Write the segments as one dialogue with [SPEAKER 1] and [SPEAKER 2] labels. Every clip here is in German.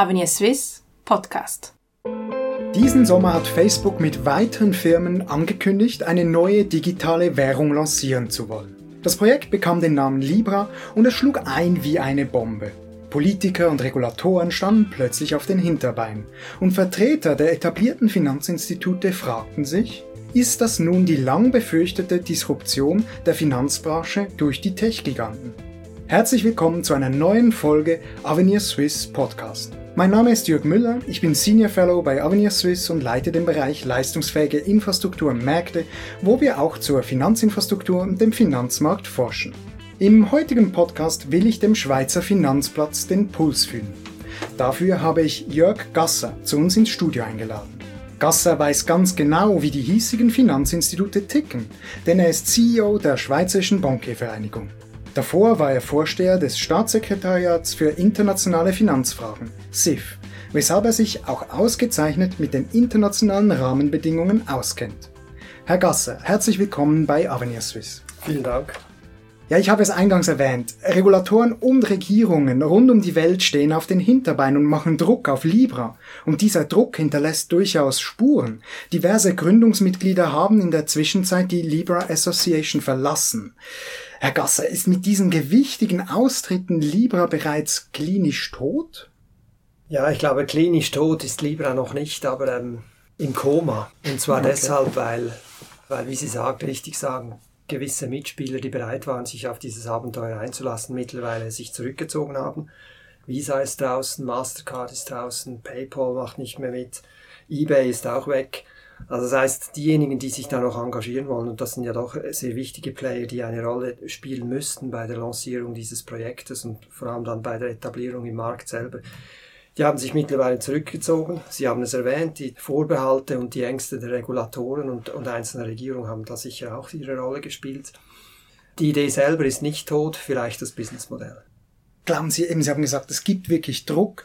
[SPEAKER 1] Avenir Swiss Podcast.
[SPEAKER 2] Diesen Sommer hat Facebook mit weiteren Firmen angekündigt, eine neue digitale Währung lancieren zu wollen. Das Projekt bekam den Namen Libra und es schlug ein wie eine Bombe. Politiker und Regulatoren standen plötzlich auf den Hinterbeinen und Vertreter der etablierten Finanzinstitute fragten sich, ist das nun die lang befürchtete Disruption der Finanzbranche durch die Tech-Giganten? Herzlich willkommen zu einer neuen Folge Avenir Swiss Podcast. Mein Name ist Jörg Müller, ich bin Senior Fellow bei Avenir Swiss und leite den Bereich leistungsfähige Infrastruktur und Märkte, wo wir auch zur Finanzinfrastruktur und dem Finanzmarkt forschen. Im heutigen Podcast will ich dem Schweizer Finanzplatz den Puls fühlen. Dafür habe ich Jörg Gasser zu uns ins Studio eingeladen. Gasser weiß ganz genau, wie die hiesigen Finanzinstitute ticken, denn er ist CEO der Schweizerischen Bankiervereinigung. Davor war er Vorsteher des Staatssekretariats für internationale Finanzfragen, SIF, weshalb er sich auch ausgezeichnet mit den internationalen Rahmenbedingungen auskennt. Herr Gasser, herzlich willkommen bei Avenir Swiss.
[SPEAKER 3] Vielen Dank.
[SPEAKER 2] Ja, ich habe es eingangs erwähnt. Regulatoren und Regierungen rund um die Welt stehen auf den Hinterbeinen und machen Druck auf Libra. Und dieser Druck hinterlässt durchaus Spuren. Diverse Gründungsmitglieder haben in der Zwischenzeit die Libra Association verlassen. Herr Gasser, ist mit diesen gewichtigen Austritten Libra bereits klinisch tot?
[SPEAKER 3] Ja, ich glaube, klinisch tot ist Libra noch nicht, aber ähm, im Koma. Und zwar okay. deshalb, weil, weil, wie Sie sagt, richtig sagen, gewisse Mitspieler, die bereit waren, sich auf dieses Abenteuer einzulassen, mittlerweile sich zurückgezogen haben. Visa ist draußen, Mastercard ist draußen, PayPal macht nicht mehr mit, eBay ist auch weg. Also das heißt, diejenigen, die sich da noch engagieren wollen, und das sind ja doch sehr wichtige Player, die eine Rolle spielen müssten bei der Lancierung dieses Projektes und vor allem dann bei der Etablierung im Markt selber, die haben sich mittlerweile zurückgezogen. Sie haben es erwähnt, die Vorbehalte und die Ängste der Regulatoren und, und einzelner Regierungen haben da sicher auch ihre Rolle gespielt. Die Idee selber ist nicht tot, vielleicht das Businessmodell.
[SPEAKER 2] Glauben Sie eben, Sie haben gesagt, es gibt wirklich Druck.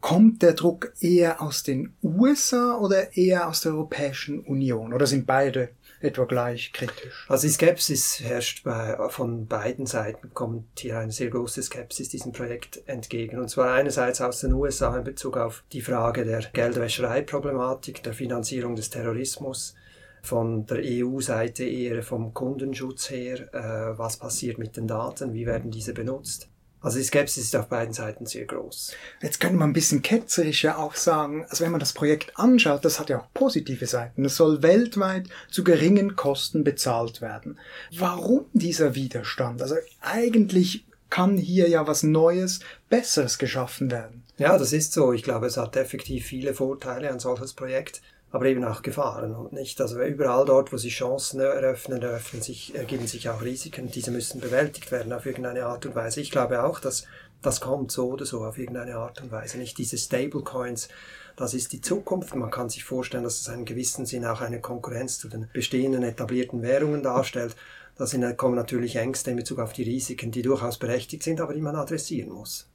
[SPEAKER 2] Kommt der Druck eher aus den USA oder eher aus der Europäischen Union? Oder sind beide etwa gleich kritisch.
[SPEAKER 3] Also die Skepsis herrscht bei, von beiden Seiten, kommt hier eine sehr große Skepsis diesem Projekt entgegen. Und zwar einerseits aus den USA in Bezug auf die Frage der Geldwäschereiproblematik, der Finanzierung des Terrorismus, von der EU-Seite eher vom Kundenschutz her, äh, was passiert mit den Daten, wie werden diese benutzt. Also die Skepsis ist auf beiden Seiten sehr groß.
[SPEAKER 2] Jetzt könnte man ein bisschen ketzerisch ja auch sagen, also wenn man das Projekt anschaut, das hat ja auch positive Seiten. Es soll weltweit zu geringen Kosten bezahlt werden. Warum dieser Widerstand? Also eigentlich kann hier ja was Neues, Besseres geschaffen werden.
[SPEAKER 3] Ja, das ist so. Ich glaube, es hat effektiv viele Vorteile, ein solches Projekt aber eben auch Gefahren und nicht. Also überall dort, wo sich Chancen eröffnen, eröffnen sich, ergeben sich auch Risiken. Diese müssen bewältigt werden auf irgendeine Art und Weise. Ich glaube auch, dass das kommt so oder so auf irgendeine Art und Weise. Nicht diese Stablecoins, das ist die Zukunft. Man kann sich vorstellen, dass es in gewissen Sinn auch eine Konkurrenz zu den bestehenden etablierten Währungen darstellt. Da kommen natürlich Ängste in Bezug auf die Risiken, die durchaus berechtigt sind, aber die man adressieren muss.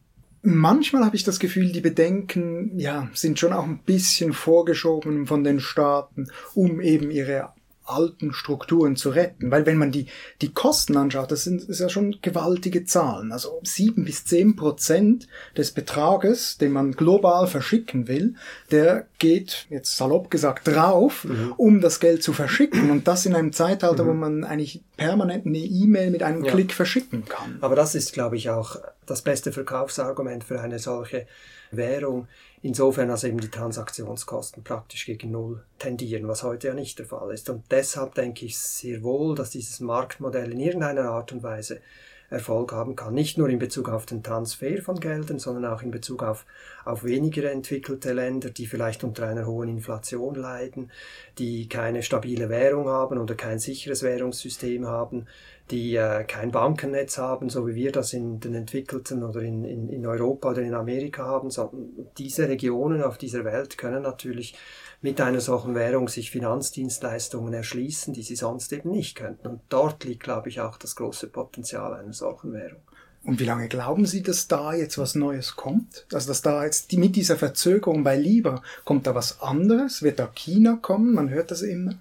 [SPEAKER 2] Manchmal habe ich das Gefühl, die Bedenken, ja, sind schon auch ein bisschen vorgeschoben von den Staaten, um eben ihre alten Strukturen zu retten. Weil wenn man die, die Kosten anschaut, das sind ist ja schon gewaltige Zahlen. Also sieben bis zehn Prozent des Betrages, den man global verschicken will, der geht, jetzt salopp gesagt, drauf, mhm. um das Geld zu verschicken. Und das in einem Zeitalter, mhm. wo man eigentlich permanent eine E-Mail mit einem ja. Klick verschicken kann.
[SPEAKER 3] Aber das ist, glaube ich, auch das beste Verkaufsargument für eine solche Währung insofern als eben die Transaktionskosten praktisch gegen Null tendieren, was heute ja nicht der Fall ist. Und deshalb denke ich sehr wohl, dass dieses Marktmodell in irgendeiner Art und Weise Erfolg haben kann. Nicht nur in Bezug auf den Transfer von Geldern, sondern auch in Bezug auf, auf weniger entwickelte Länder, die vielleicht unter einer hohen Inflation leiden, die keine stabile Währung haben oder kein sicheres Währungssystem haben, die äh, kein Bankennetz haben, so wie wir das in den entwickelten oder in, in, in Europa oder in Amerika haben, sondern diese Regionen auf dieser Welt können natürlich mit einer solchen Währung sich Finanzdienstleistungen erschließen, die sie sonst eben nicht könnten. Und dort liegt, glaube ich, auch das große Potenzial einer solchen Währung.
[SPEAKER 2] Und wie lange glauben Sie, dass da jetzt was Neues kommt? Also, dass da jetzt die, mit dieser Verzögerung bei Libra, kommt da was anderes? Wird da China kommen? Man hört das immer.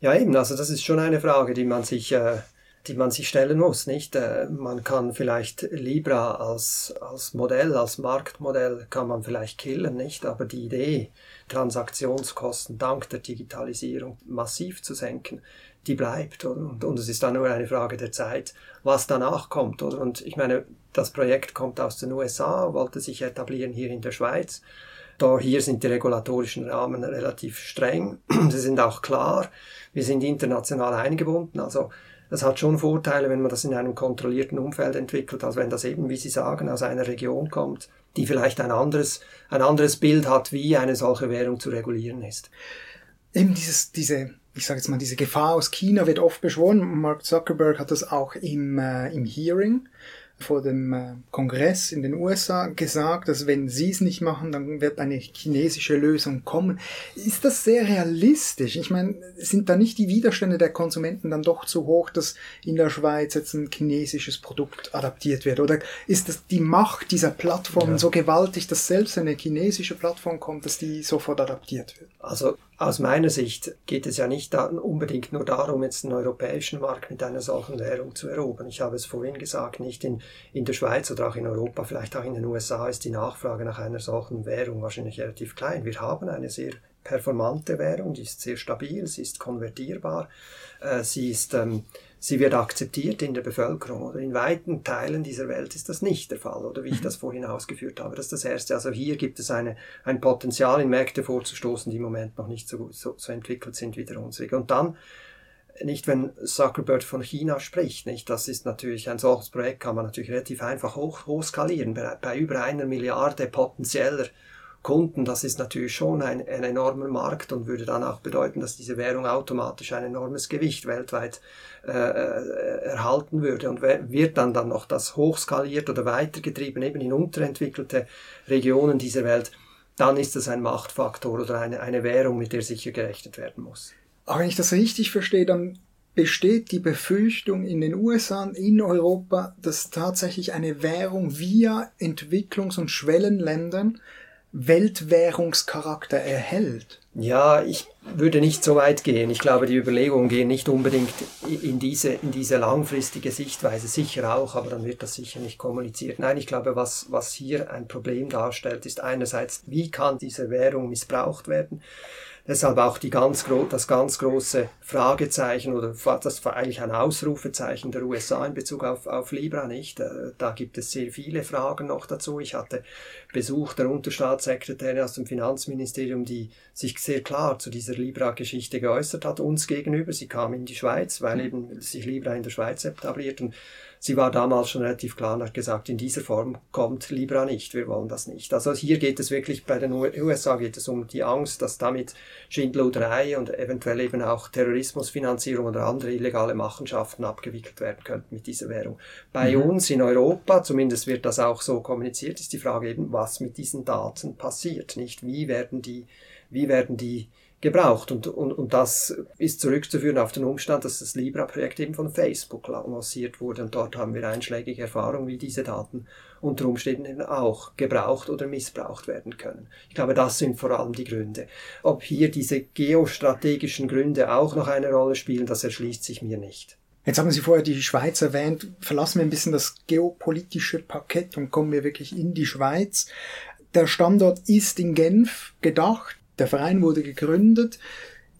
[SPEAKER 3] Ja, eben. Also, das ist schon eine Frage, die man sich äh, die man sich stellen muss, nicht? Äh, man kann vielleicht Libra als, als Modell, als Marktmodell kann man vielleicht killen, nicht? Aber die Idee, Transaktionskosten dank der Digitalisierung massiv zu senken, die bleibt. Und, und es ist dann nur eine Frage der Zeit, was danach kommt. Oder? Und ich meine, das Projekt kommt aus den USA, wollte sich etablieren hier in der Schweiz. Da hier sind die regulatorischen Rahmen relativ streng. Sie sind auch klar. Wir sind international eingebunden. Also das hat schon Vorteile, wenn man das in einem kontrollierten Umfeld entwickelt, als wenn das eben, wie Sie sagen, aus einer Region kommt, die vielleicht ein anderes, ein anderes Bild hat, wie eine solche Währung zu regulieren ist.
[SPEAKER 2] Eben dieses, diese, ich sage jetzt mal, diese Gefahr aus China wird oft beschworen. Mark Zuckerberg hat das auch im, äh, im Hearing vor dem äh, Kongress in den USA gesagt, dass wenn sie es nicht machen, dann wird eine chinesische Lösung kommen. Ist das sehr realistisch? Ich meine, sind da nicht die Widerstände der Konsumenten dann doch zu hoch, dass in der Schweiz jetzt ein chinesisches Produkt adaptiert wird? Oder ist das die Macht dieser Plattformen ja. so gewaltig, dass selbst eine chinesische Plattform kommt, dass die sofort adaptiert wird?
[SPEAKER 3] Also aus meiner Sicht geht es ja nicht unbedingt nur darum, jetzt einen europäischen Markt mit einer solchen Währung zu erobern. Ich habe es vorhin gesagt, nicht in, in der Schweiz oder auch in Europa, vielleicht auch in den USA ist die Nachfrage nach einer solchen Währung wahrscheinlich relativ klein. Wir haben eine sehr performante Währung, die ist sehr stabil, sie ist konvertierbar, äh, sie ist ähm, sie wird akzeptiert in der Bevölkerung. Oder in weiten Teilen dieser Welt ist das nicht der Fall, oder wie ich mhm. das vorhin ausgeführt habe. Das ist das Erste. Also hier gibt es eine, ein Potenzial, in Märkte vorzustoßen, die im Moment noch nicht so, so, so entwickelt sind wie der unsere. Und dann, nicht wenn Zuckerberg von China spricht, nicht, das ist natürlich ein solches Projekt, kann man natürlich relativ einfach hoch, hoch skalieren. Bei, bei über einer Milliarde potenzieller Kunden, das ist natürlich schon ein, ein enormer Markt und würde dann auch bedeuten, dass diese Währung automatisch ein enormes Gewicht weltweit äh, äh erhalten würde und wird dann dann noch das hochskaliert oder weitergetrieben eben in unterentwickelte Regionen dieser Welt, dann ist das ein Machtfaktor oder eine, eine Währung, mit der sicher gerechnet werden muss.
[SPEAKER 2] Aber wenn ich das richtig verstehe, dann besteht die Befürchtung in den USA, in Europa, dass tatsächlich eine Währung via Entwicklungs- und Schwellenländern Weltwährungscharakter erhält?
[SPEAKER 3] Ja, ich würde nicht so weit gehen. Ich glaube, die Überlegungen gehen nicht unbedingt in diese, in diese langfristige Sichtweise, sicher auch, aber dann wird das sicher nicht kommuniziert. Nein, ich glaube, was, was hier ein Problem darstellt, ist einerseits, wie kann diese Währung missbraucht werden? Deshalb auch die ganz das ganz große Fragezeichen oder das war eigentlich ein Ausrufezeichen der USA in Bezug auf, auf Libra nicht. Äh, da gibt es sehr viele Fragen noch dazu. Ich hatte Besuch der Unterstaatssekretärin aus dem Finanzministerium, die sich sehr klar zu dieser Libra-Geschichte geäußert hat, uns gegenüber. Sie kam in die Schweiz, weil eben sich Libra in der Schweiz etabliert und sie war damals schon relativ klar und hat gesagt, in dieser Form kommt Libra nicht, wir wollen das nicht. Also hier geht es wirklich, bei den USA geht es um die Angst, dass damit Schindluderei und eventuell eben auch Terrorismusfinanzierung oder andere illegale Machenschaften abgewickelt werden könnten mit dieser Währung. Bei mhm. uns in Europa, zumindest wird das auch so kommuniziert, ist die Frage eben, was mit diesen Daten passiert, nicht? Wie werden die, wie werden die gebraucht. Und, und, und das ist zurückzuführen auf den Umstand, dass das Libra-Projekt eben von Facebook lanciert wurde. Und dort haben wir einschlägige Erfahrungen, wie diese Daten unter Umständen auch gebraucht oder missbraucht werden können. Ich glaube, das sind vor allem die Gründe. Ob hier diese geostrategischen Gründe auch noch eine Rolle spielen, das erschließt sich mir nicht.
[SPEAKER 2] Jetzt haben Sie vorher die Schweiz erwähnt. Verlassen wir ein bisschen das geopolitische Parkett und kommen wir wirklich in die Schweiz. Der Standort ist in Genf gedacht der Verein wurde gegründet.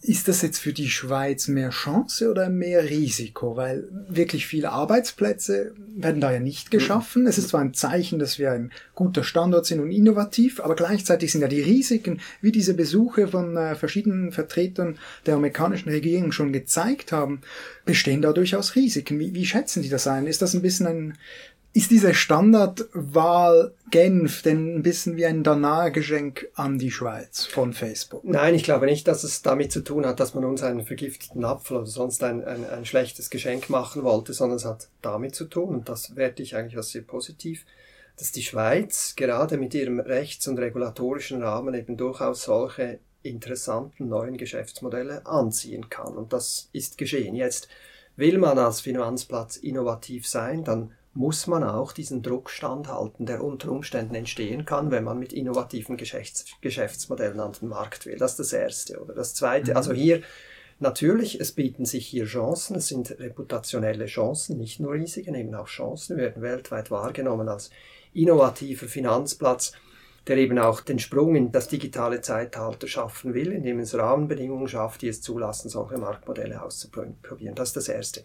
[SPEAKER 2] Ist das jetzt für die Schweiz mehr Chance oder mehr Risiko? Weil wirklich viele Arbeitsplätze werden da ja nicht geschaffen. Es ist zwar ein Zeichen, dass wir ein guter Standort sind und innovativ, aber gleichzeitig sind ja die Risiken, wie diese Besuche von äh, verschiedenen Vertretern der amerikanischen Regierung schon gezeigt haben, bestehen da durchaus Risiken. Wie, wie schätzen die das ein? Ist das ein bisschen ein ist diese Standardwahl Genf denn ein bisschen wie ein Danargeschenk an die Schweiz von Facebook?
[SPEAKER 3] Nein, ich glaube nicht, dass es damit zu tun hat, dass man uns einen vergifteten Apfel oder sonst ein, ein, ein schlechtes Geschenk machen wollte, sondern es hat damit zu tun, und das werte ich eigentlich als sehr positiv, dass die Schweiz gerade mit ihrem rechts- und regulatorischen Rahmen eben durchaus solche interessanten neuen Geschäftsmodelle anziehen kann. Und das ist geschehen. Jetzt will man als Finanzplatz innovativ sein, dann muss man auch diesen Druck standhalten, der unter Umständen entstehen kann, wenn man mit innovativen Geschäfts Geschäftsmodellen an den Markt will. Das ist das Erste. Oder das Zweite, mhm. also hier Natürlich, es bieten sich hier Chancen, es sind reputationelle Chancen, nicht nur Risiken, eben auch Chancen. Wir werden weltweit wahrgenommen als innovativer Finanzplatz, der eben auch den Sprung in das digitale Zeitalter schaffen will, indem es Rahmenbedingungen schafft, die es zulassen, solche Marktmodelle auszuprobieren. Das ist das Erste.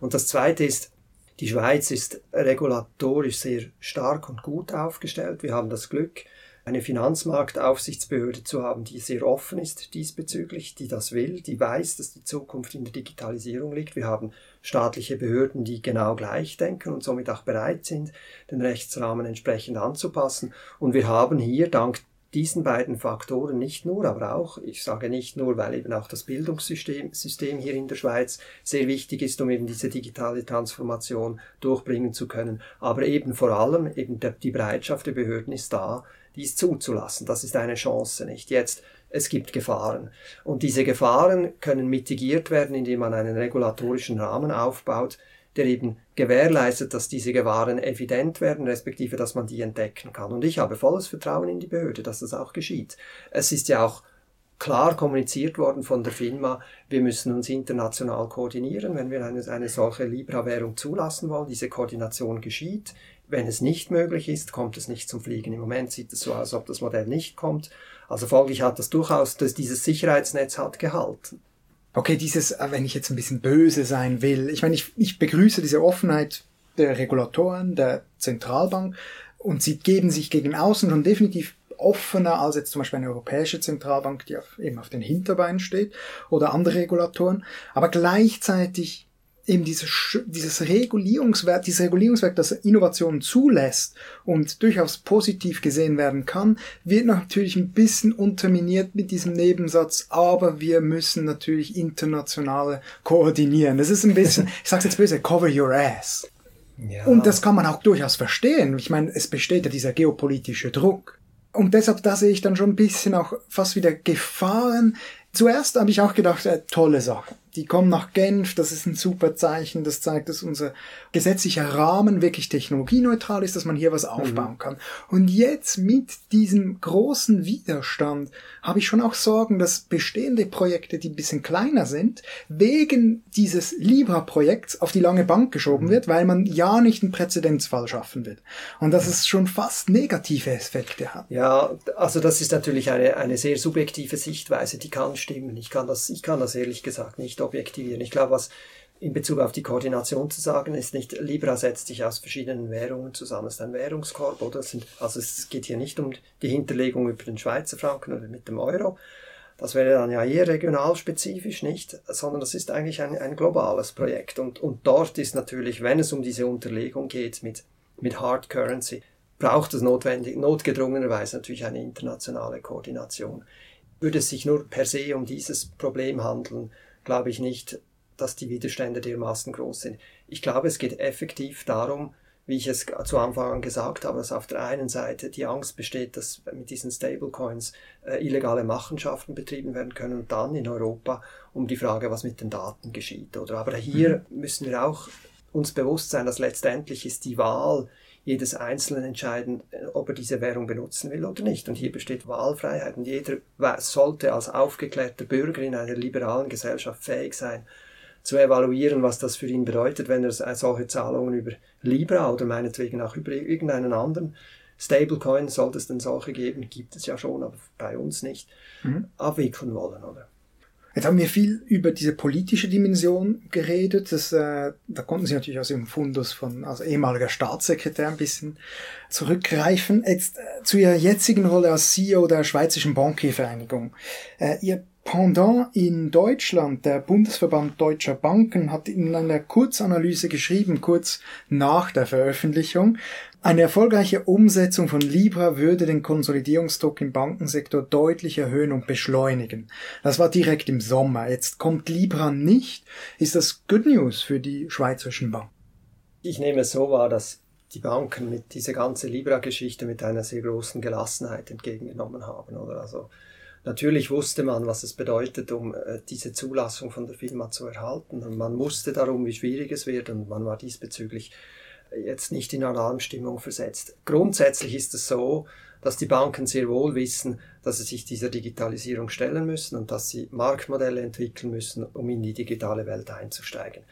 [SPEAKER 3] Und das Zweite ist, die Schweiz ist regulatorisch sehr stark und gut aufgestellt. Wir haben das Glück, eine Finanzmarktaufsichtsbehörde zu haben, die sehr offen ist diesbezüglich, die das will, die weiß, dass die Zukunft in der Digitalisierung liegt. Wir haben staatliche Behörden, die genau gleich denken und somit auch bereit sind, den Rechtsrahmen entsprechend anzupassen. Und wir haben hier dank diesen beiden Faktoren nicht nur, aber auch, ich sage nicht nur, weil eben auch das Bildungssystem System hier in der Schweiz sehr wichtig ist, um eben diese digitale Transformation durchbringen zu können, aber eben vor allem eben der, die Bereitschaft der Behörden ist da, dies zuzulassen. Das ist eine Chance, nicht? Jetzt, es gibt Gefahren. Und diese Gefahren können mitigiert werden, indem man einen regulatorischen Rahmen aufbaut, der eben gewährleistet, dass diese Gefahren evident werden, respektive dass man die entdecken kann. Und ich habe volles Vertrauen in die Behörde, dass das auch geschieht. Es ist ja auch klar kommuniziert worden von der FINMA, wir müssen uns international koordinieren, wenn wir eine, eine solche Libra-Währung zulassen wollen. Diese Koordination geschieht. Wenn es nicht möglich ist, kommt es nicht zum Fliegen. Im Moment sieht es so aus, als ob das Modell nicht kommt. Also folglich hat das durchaus, dass dieses Sicherheitsnetz hat gehalten.
[SPEAKER 2] Okay, dieses, äh, wenn ich jetzt ein bisschen böse sein will, ich meine, ich, ich begrüße diese Offenheit der Regulatoren, der Zentralbank und sie geben sich gegen außen schon definitiv offener als jetzt zum Beispiel eine europäische Zentralbank, die auf, eben auf den Hinterbeinen steht oder andere Regulatoren. Aber gleichzeitig eben dieses, dieses Regulierungswerk, dieses Regulierungswerk, das Innovationen zulässt und durchaus positiv gesehen werden kann, wird natürlich ein bisschen unterminiert mit diesem Nebensatz, aber wir müssen natürlich internationale koordinieren. Das ist ein bisschen, ich sag's jetzt böse, cover your ass. Ja. Und das kann man auch durchaus verstehen. Ich meine, es besteht ja dieser geopolitische Druck. Und deshalb, da sehe ich dann schon ein bisschen auch fast wieder Gefahren. Zuerst habe ich auch gedacht, äh, tolle Sache die kommen nach Genf, das ist ein super Zeichen, das zeigt, dass unser gesetzlicher Rahmen wirklich technologieneutral ist, dass man hier was mhm. aufbauen kann. Und jetzt mit diesem großen Widerstand habe ich schon auch Sorgen, dass bestehende Projekte, die ein bisschen kleiner sind, wegen dieses Libra-Projekts auf die lange Bank geschoben mhm. wird, weil man ja nicht einen Präzedenzfall schaffen will. Und dass es schon fast negative Effekte hat.
[SPEAKER 3] Ja, also das ist natürlich eine, eine sehr subjektive Sichtweise, die kann stimmen. Ich kann das, ich kann das ehrlich gesagt nicht objektivieren. Ich glaube, was in Bezug auf die Koordination zu sagen ist nicht, Libra setzt sich aus verschiedenen Währungen zusammen, es ist ein Währungskorb, oder? Sind, also es geht hier nicht um die Hinterlegung über den Schweizer Franken oder mit dem Euro. Das wäre dann ja eher regionalspezifisch nicht, sondern das ist eigentlich ein, ein globales Projekt. Und, und dort ist natürlich, wenn es um diese Unterlegung geht mit, mit Hard Currency, braucht es notwendig, notgedrungenerweise natürlich eine internationale Koordination. Würde es sich nur per se um dieses Problem handeln, glaube ich nicht, dass die Widerstände dermaßen groß sind. Ich glaube, es geht effektiv darum, wie ich es zu Anfang an gesagt habe, dass auf der einen Seite die Angst besteht, dass mit diesen Stablecoins äh, illegale Machenschaften betrieben werden können und dann in Europa um die Frage, was mit den Daten geschieht. Oder aber hier mhm. müssen wir auch uns bewusst sein, dass letztendlich ist die Wahl jedes Einzelnen entscheiden, äh, ob er diese Währung benutzen will oder nicht. Und hier besteht Wahlfreiheit und jeder sollte als aufgeklärter Bürger in einer liberalen Gesellschaft fähig sein, zu evaluieren, was das für ihn bedeutet, wenn er solche Zahlungen über Libra oder meinetwegen auch über irgendeinen anderen Stablecoin, sollte es denn solche geben, gibt es ja schon, aber bei uns nicht, mhm. abwickeln wollen, oder?
[SPEAKER 2] Jetzt haben wir viel über diese politische Dimension geredet. Das, äh, da konnten Sie natürlich aus Ihrem Fundus von als ehemaliger Staatssekretär ein bisschen zurückgreifen. Jetzt äh, zu Ihrer jetzigen Rolle als CEO der Schweizerischen Bankiervereinigung. Äh, Ihr Pendant in Deutschland, der Bundesverband Deutscher Banken, hat in einer Kurzanalyse geschrieben, kurz nach der Veröffentlichung, eine erfolgreiche Umsetzung von Libra würde den Konsolidierungsdruck im Bankensektor deutlich erhöhen und beschleunigen. Das war direkt im Sommer. Jetzt kommt Libra nicht. Ist das Good News für die schweizerischen Banken?
[SPEAKER 3] Ich nehme es so wahr, dass die Banken mit dieser ganzen Libra-Geschichte mit einer sehr großen Gelassenheit entgegengenommen haben. Oder also natürlich wusste man, was es bedeutet, um äh, diese Zulassung von der Firma zu erhalten. Und man wusste darum, wie schwierig es wird und man war diesbezüglich jetzt nicht in Alarmstimmung versetzt. Grundsätzlich ist es so, dass die Banken sehr wohl wissen, dass sie sich dieser Digitalisierung stellen müssen und dass sie Marktmodelle entwickeln müssen, um in die digitale Welt einzusteigen.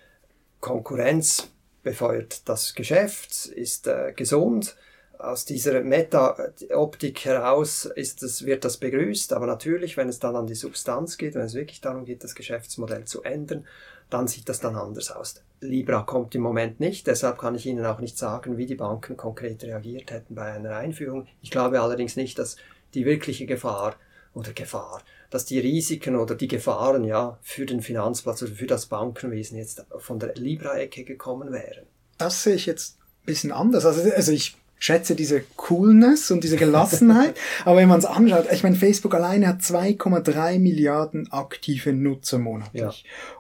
[SPEAKER 3] Konkurrenz befeuert das Geschäft, ist äh, gesund. Aus dieser Meta-Optik heraus ist das, wird das begrüßt, aber natürlich, wenn es dann an die Substanz geht, wenn es wirklich darum geht, das Geschäftsmodell zu ändern, dann sieht das dann anders aus. Libra kommt im Moment nicht, deshalb kann ich Ihnen auch nicht sagen, wie die Banken konkret reagiert hätten bei einer Einführung. Ich glaube allerdings nicht, dass die wirkliche Gefahr oder Gefahr, dass die Risiken oder die Gefahren ja für den Finanzplatz oder für das Bankenwesen jetzt von der Libra-Ecke gekommen wären.
[SPEAKER 2] Das sehe ich jetzt ein bisschen anders. Also, also ich schätze diese Coolness und diese Gelassenheit. Aber wenn man es anschaut, ich meine, Facebook alleine hat 2,3 Milliarden aktive Nutzer monatlich ja.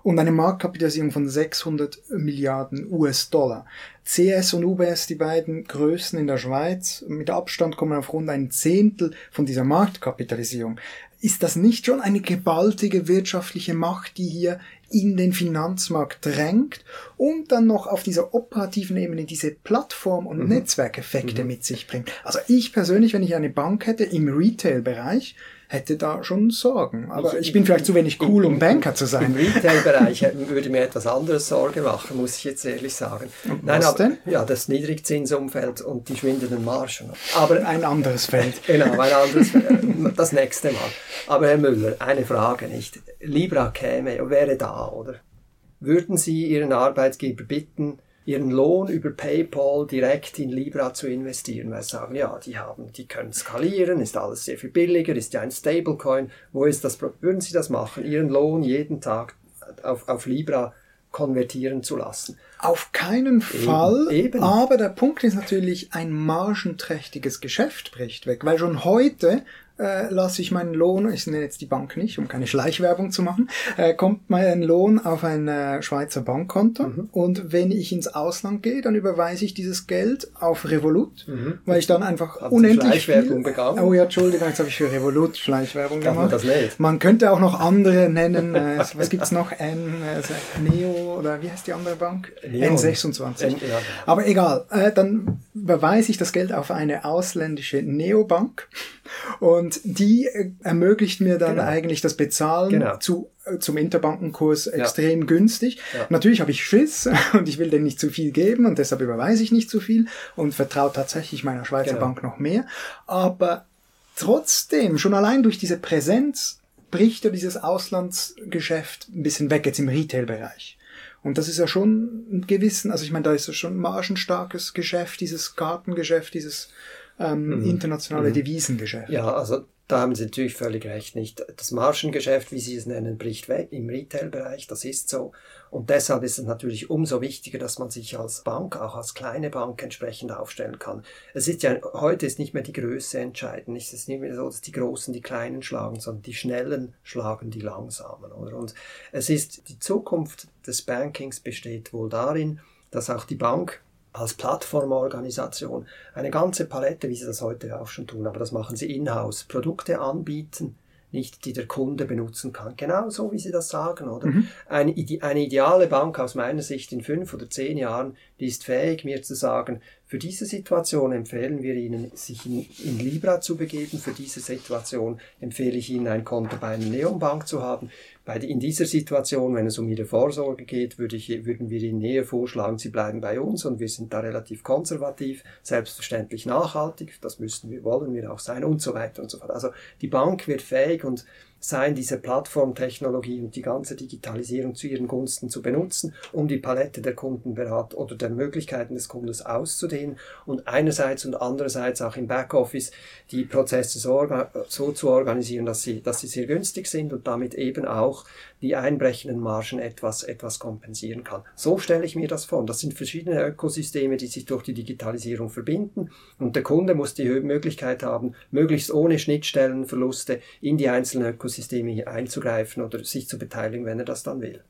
[SPEAKER 2] und eine Marktkapitalisierung von 600 Milliarden US-Dollar. CS und UBS, die beiden größten in der Schweiz, mit Abstand kommen auf rund ein Zehntel von dieser Marktkapitalisierung. Ist das nicht schon eine gewaltige wirtschaftliche Macht, die hier in den Finanzmarkt drängt und dann noch auf dieser operativen Ebene diese Plattform- und mhm. Netzwerkeffekte mhm. mit sich bringt. Also ich persönlich, wenn ich eine Bank hätte im Retail-Bereich, hätte da schon Sorgen. Aber ich, ich bin vielleicht zu wenig cool, um Banker zu sein.
[SPEAKER 3] Im Retail-Bereich würde mir etwas anderes Sorge machen, muss ich jetzt ehrlich sagen.
[SPEAKER 2] Und Nein, was aber, denn?
[SPEAKER 3] Ja, das Niedrigzinsumfeld und die schwindenden Margen. Aber
[SPEAKER 2] ein anderes Feld.
[SPEAKER 3] genau, ein anderes Feld. Das nächste Mal. Aber Herr Müller, eine Frage nicht. Libra käme, wäre da, oder? Würden Sie Ihren Arbeitgeber bitten, ihren Lohn über PayPal direkt in Libra zu investieren, weil sie sagen, ja, die haben, die können skalieren, ist alles sehr viel billiger, ist ja ein Stablecoin. Wo ist das? Würden Sie das machen, Ihren Lohn jeden Tag auf, auf Libra konvertieren zu lassen?
[SPEAKER 2] Auf keinen Fall. Eben, eben. Aber der Punkt ist natürlich, ein margenträchtiges Geschäft bricht weg, weil schon heute äh, lasse ich meinen Lohn, ich nenne jetzt die Bank nicht, um keine Schleichwerbung zu machen, äh, kommt mein Lohn auf ein äh, Schweizer Bankkonto mhm. und wenn ich ins Ausland gehe, dann überweise ich dieses Geld auf Revolut, mhm. weil ich dann einfach Haben unendlich
[SPEAKER 3] viel... Begangen?
[SPEAKER 2] Oh ja, Entschuldigung, jetzt habe ich für Revolut Schleichwerbung
[SPEAKER 3] Darf
[SPEAKER 2] gemacht.
[SPEAKER 3] Man, das nicht?
[SPEAKER 2] man könnte auch noch andere nennen, äh, was gibt's noch? N, äh, Neo oder wie heißt die andere Bank? Neon. N26. N, ja. Aber egal, äh, dann überweise ich das Geld auf eine ausländische Neobank und die äh, ermöglicht mir dann genau. eigentlich das Bezahlen genau. zu, äh, zum Interbankenkurs extrem ja. günstig. Ja. Natürlich habe ich Schiss und ich will denen nicht zu viel geben und deshalb überweise ich nicht zu viel und vertraue tatsächlich meiner Schweizer genau. Bank noch mehr. Aber trotzdem, schon allein durch diese Präsenz bricht ja dieses Auslandsgeschäft ein bisschen weg, jetzt im Retail-Bereich. Und das ist ja schon ein gewissen, also ich meine, da ist ja schon ein margenstarkes Geschäft, dieses Kartengeschäft, dieses ähm, mhm. internationale mhm. Devisengeschäft.
[SPEAKER 3] Ja, also da haben Sie natürlich völlig recht. Nicht das Margengeschäft, wie Sie es nennen, bricht weg im Retail-Bereich. Das ist so. Und deshalb ist es natürlich umso wichtiger, dass man sich als Bank, auch als kleine Bank entsprechend aufstellen kann. Es ist ja, heute ist nicht mehr die Größe entscheidend. Es ist nicht mehr so, dass die Großen die Kleinen schlagen, sondern die Schnellen schlagen die Langsamen, oder? Und es ist, die Zukunft des Bankings besteht wohl darin, dass auch die Bank als Plattformorganisation eine ganze Palette, wie sie das heute auch schon tun, aber das machen sie in-house, Produkte anbieten, nicht die der Kunde benutzen kann. Genau so, wie Sie das sagen, oder? Mhm. Eine, eine ideale Bank aus meiner Sicht in fünf oder zehn Jahren, die ist fähig, mir zu sagen, für diese Situation empfehlen wir Ihnen, sich in, in Libra zu begeben. Für diese Situation empfehle ich Ihnen, ein Konto bei einer Neonbank zu haben. Bei, in dieser Situation, wenn es um Ihre Vorsorge geht, würde ich, würden wir Ihnen näher vorschlagen, Sie bleiben bei uns und wir sind da relativ konservativ, selbstverständlich nachhaltig, das müssen wir, wollen wir auch sein und so weiter und so fort. Also die Bank wird fähig und sein, diese Plattformtechnologie und die ganze Digitalisierung zu ihren Gunsten zu benutzen, um die Palette der Kundenberat oder der Möglichkeiten des Kundes auszudehnen und einerseits und andererseits auch im Backoffice die Prozesse so, so zu organisieren, dass sie, dass sie sehr günstig sind und damit eben auch die einbrechenden Margen etwas, etwas kompensieren kann. So stelle ich mir das vor. Und das sind verschiedene Ökosysteme, die sich durch die Digitalisierung verbinden und der Kunde muss die Möglichkeit haben, möglichst ohne Schnittstellenverluste in die einzelnen Ökosysteme hier einzugreifen oder sich zu beteiligen, wenn er das dann will.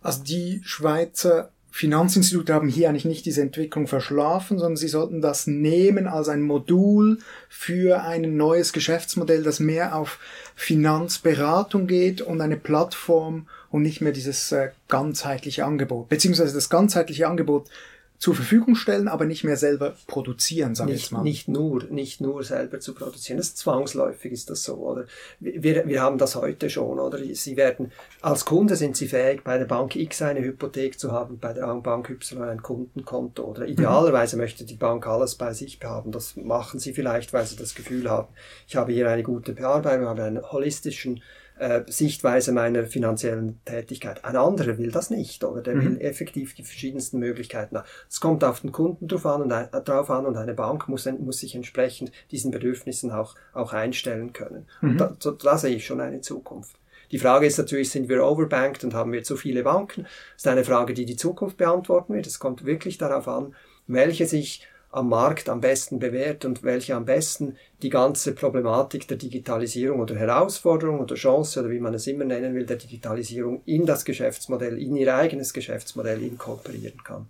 [SPEAKER 2] Also die Schweizer Finanzinstitute haben hier eigentlich nicht diese Entwicklung verschlafen, sondern sie sollten das nehmen als ein Modul für ein neues Geschäftsmodell, das mehr auf Finanzberatung geht und eine Plattform und nicht mehr dieses äh, ganzheitliche Angebot. Beziehungsweise das ganzheitliche Angebot zur Verfügung stellen, aber nicht mehr selber produzieren, sage ich jetzt mal.
[SPEAKER 3] Nicht nur, nicht nur selber zu produzieren. Das ist zwangsläufig ist das so, oder? Wir, wir haben das heute schon, oder? Sie werden, als Kunde sind Sie fähig, bei der Bank X eine Hypothek zu haben, bei der Bank Y ein Kundenkonto, oder? Idealerweise mhm. möchte die Bank alles bei sich haben. Das machen Sie vielleicht, weil Sie das Gefühl haben, ich habe hier eine gute Bearbeitung, habe einen holistischen äh, Sichtweise meiner finanziellen Tätigkeit. Ein anderer will das nicht, oder der mhm. will effektiv die verschiedensten Möglichkeiten. Es kommt auf den Kunden drauf an und, ein, drauf an und eine Bank muss, muss sich entsprechend diesen Bedürfnissen auch, auch einstellen können. Mhm. Da, da, da sehe ich schon eine Zukunft. Die Frage ist natürlich, sind wir overbanked und haben wir zu viele Banken? Das ist eine Frage, die die Zukunft beantworten wird. Es kommt wirklich darauf an, welche sich am Markt am besten bewährt und welche am besten die ganze Problematik der Digitalisierung oder Herausforderung oder Chance oder wie man es immer nennen will, der Digitalisierung in das Geschäftsmodell, in ihr eigenes Geschäftsmodell inkorporieren kann.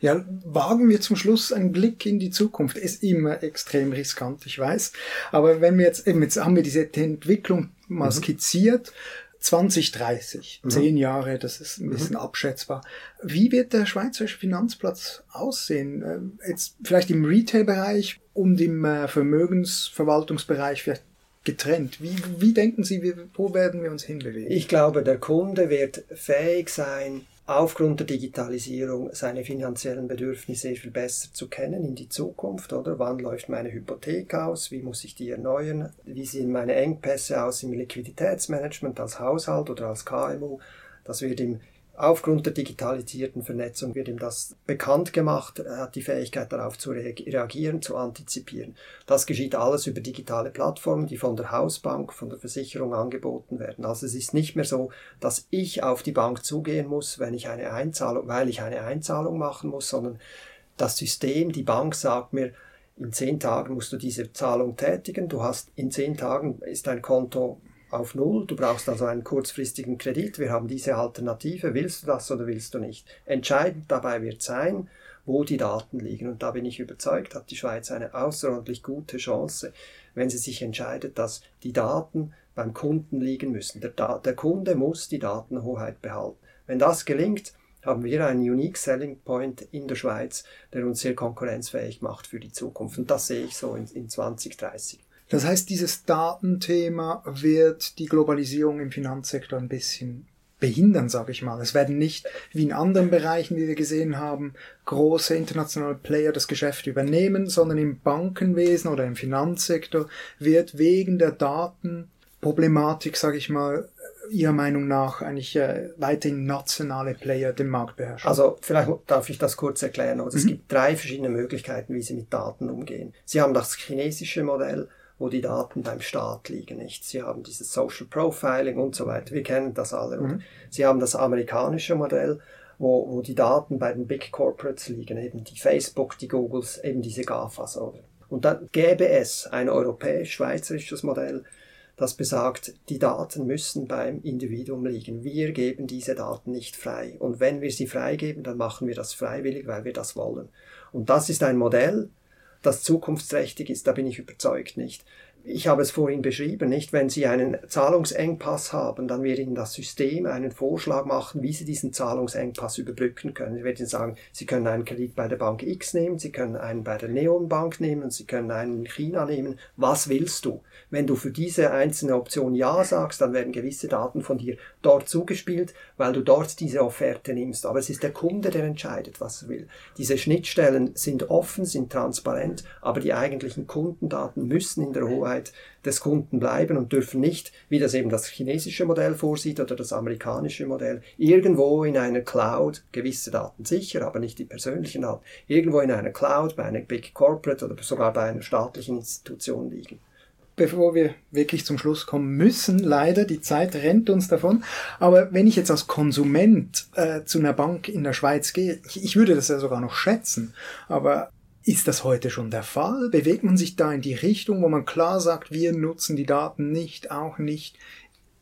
[SPEAKER 2] Ja, wagen wir zum Schluss einen Blick in die Zukunft. Ist immer extrem riskant, ich weiß. Aber wenn wir jetzt, eben jetzt haben wir diese Entwicklung mal mhm. Skizziert. 2030, mhm. zehn Jahre, das ist ein mhm. bisschen mhm. abschätzbar. Wie wird der schweizerische Finanzplatz aussehen? Ähm, jetzt vielleicht im Retail-Bereich und im äh, Vermögensverwaltungsbereich vielleicht getrennt. Wie, wie denken Sie, wo werden wir uns hinbewegen?
[SPEAKER 3] Ich glaube, der Kunde wird fähig sein, aufgrund der Digitalisierung seine finanziellen Bedürfnisse viel besser zu kennen in die Zukunft, oder? Wann läuft meine Hypothek aus? Wie muss ich die erneuern? Wie sehen meine Engpässe aus im Liquiditätsmanagement als Haushalt oder als KMU? Das wird im Aufgrund der digitalisierten Vernetzung wird ihm das bekannt gemacht, er hat die Fähigkeit darauf zu reagieren, zu antizipieren. Das geschieht alles über digitale Plattformen, die von der Hausbank, von der Versicherung angeboten werden. Also es ist nicht mehr so, dass ich auf die Bank zugehen muss, wenn ich eine Einzahlung, weil ich eine Einzahlung machen muss, sondern das System, die Bank sagt mir, in zehn Tagen musst du diese Zahlung tätigen, du hast in zehn Tagen ist dein Konto auf Null. Du brauchst also einen kurzfristigen Kredit. Wir haben diese Alternative. Willst du das oder willst du nicht? Entscheidend dabei wird sein, wo die Daten liegen. Und da bin ich überzeugt, hat die Schweiz eine außerordentlich gute Chance, wenn sie sich entscheidet, dass die Daten beim Kunden liegen müssen. Der, der Kunde muss die Datenhoheit behalten. Wenn das gelingt, haben wir einen Unique Selling Point in der Schweiz, der uns sehr konkurrenzfähig macht für die Zukunft. Und das sehe ich so in, in 2030.
[SPEAKER 2] Das heißt, dieses Datenthema wird die Globalisierung im Finanzsektor ein bisschen behindern, sage ich mal. Es werden nicht, wie in anderen Bereichen, wie wir gesehen haben, große internationale Player das Geschäft übernehmen, sondern im Bankenwesen oder im Finanzsektor wird wegen der Datenproblematik, sage ich mal, Ihrer Meinung nach eigentlich äh, weiterhin nationale Player den Markt beherrschen?
[SPEAKER 3] Also vielleicht darf ich das kurz erklären. Also mhm. Es gibt drei verschiedene Möglichkeiten, wie Sie mit Daten umgehen. Sie haben das chinesische Modell, wo die Daten beim Staat liegen, nicht? Sie haben dieses Social Profiling und so weiter. Wir kennen das alle. Mhm. Sie haben das amerikanische Modell, wo, wo die Daten bei den Big Corporates liegen, eben die Facebook, die Googles, eben diese GAFAs. Oder? Und dann gäbe es ein europäisch-schweizerisches Modell, das besagt, die Daten müssen beim Individuum liegen. Wir geben diese Daten nicht frei. Und wenn wir sie freigeben, dann machen wir das freiwillig, weil wir das wollen. Und das ist ein Modell, das zukunftsträchtig ist, da bin ich überzeugt nicht ich habe es vorhin beschrieben, nicht? Wenn Sie einen Zahlungsengpass haben, dann wird Ihnen das System einen Vorschlag machen, wie Sie diesen Zahlungsengpass überbrücken können. Sie werden sagen, Sie können einen Kredit bei der Bank X nehmen, Sie können einen bei der Neon Bank nehmen, Sie können einen in China nehmen. Was willst du? Wenn du für diese einzelne Option Ja sagst, dann werden gewisse Daten von dir dort zugespielt, weil du dort diese Offerte nimmst. Aber es ist der Kunde, der entscheidet, was er will. Diese Schnittstellen sind offen, sind transparent, aber die eigentlichen Kundendaten müssen in der Hoheit Hoheit des Kunden bleiben und dürfen nicht, wie das eben das chinesische Modell vorsieht oder das amerikanische Modell, irgendwo in einer Cloud, gewisse Daten sicher, aber nicht die persönlichen Daten, irgendwo in einer Cloud bei einer Big Corporate oder sogar bei einer staatlichen Institution liegen
[SPEAKER 2] bevor wir wirklich zum Schluss kommen müssen. Leider, die Zeit rennt uns davon. Aber wenn ich jetzt als Konsument äh, zu einer Bank in der Schweiz gehe, ich, ich würde das ja sogar noch schätzen, aber ist das heute schon der Fall? Bewegt man sich da in die Richtung, wo man klar sagt, wir nutzen die Daten nicht, auch nicht?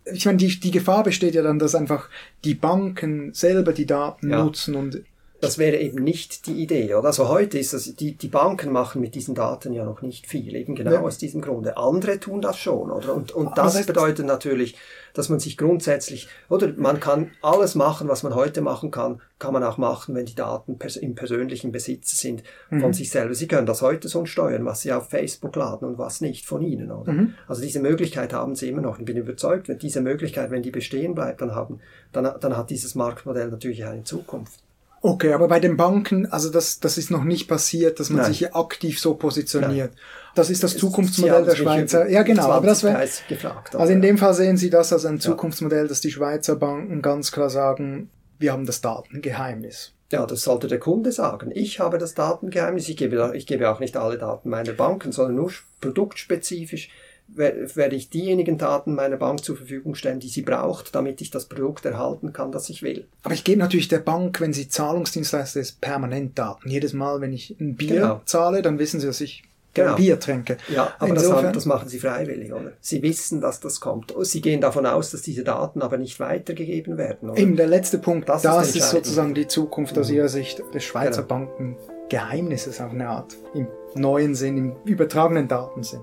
[SPEAKER 2] Ich meine, die, die Gefahr besteht ja dann, dass einfach die Banken selber die Daten ja. nutzen und
[SPEAKER 3] Das wäre eben nicht die Idee. Oder? Also heute ist das, die, die Banken machen mit diesen Daten ja noch nicht viel, eben genau ja. aus diesem Grunde. Andere tun das schon, oder? Und, und das, das bedeutet natürlich, dass man sich grundsätzlich, oder man kann alles machen, was man heute machen kann, kann man auch machen, wenn die Daten pers im persönlichen Besitz sind von mhm. sich selber. Sie können das heute so steuern, was Sie auf Facebook laden und was nicht von Ihnen, oder? Mhm. Also diese Möglichkeit haben Sie immer noch. Ich bin überzeugt, wenn diese Möglichkeit, wenn die bestehen bleibt, dann haben, dann, dann hat dieses Marktmodell natürlich eine Zukunft.
[SPEAKER 2] Okay, aber bei den Banken, also das, das ist noch nicht passiert, dass man Nein. sich hier aktiv so positioniert. Nein. Das ist das Zukunftsmodell der Schweizer. Ja, genau. Aber das wäre, also in dem Fall sehen Sie das als ein Zukunftsmodell, dass die Schweizer Banken ganz klar sagen, wir haben das Datengeheimnis.
[SPEAKER 3] Ja, das sollte der Kunde sagen. Ich habe das Datengeheimnis. Ich gebe, ich gebe auch nicht alle Daten meiner Banken, sondern nur produktspezifisch werde ich diejenigen Daten meiner Bank zur Verfügung stellen, die sie braucht, damit ich das Produkt erhalten kann, das ich will.
[SPEAKER 2] Aber ich gebe natürlich der Bank, wenn sie Zahlungsdienstleister ist, permanent Daten. Jedes Mal, wenn ich ein Bier genau. zahle, dann wissen sie, dass ich genau. Bier trinke.
[SPEAKER 3] Ja, aber das, haben, das, machen sie freiwillig, oder? Sie wissen, dass das kommt. Sie gehen davon aus, dass diese Daten aber nicht weitergegeben werden,
[SPEAKER 2] oder? Eben, der letzte Punkt, das, das ist, ist, sozusagen die Zukunft aus mhm. ihrer Sicht des Schweizer genau. Bankengeheimnisses auf eine Art. Im neuen Sinn, im übertragenen Datensinn.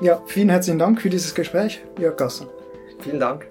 [SPEAKER 2] Ja, vielen herzlichen Dank für dieses Gespräch, Jörg Gasser.
[SPEAKER 3] Vielen Dank.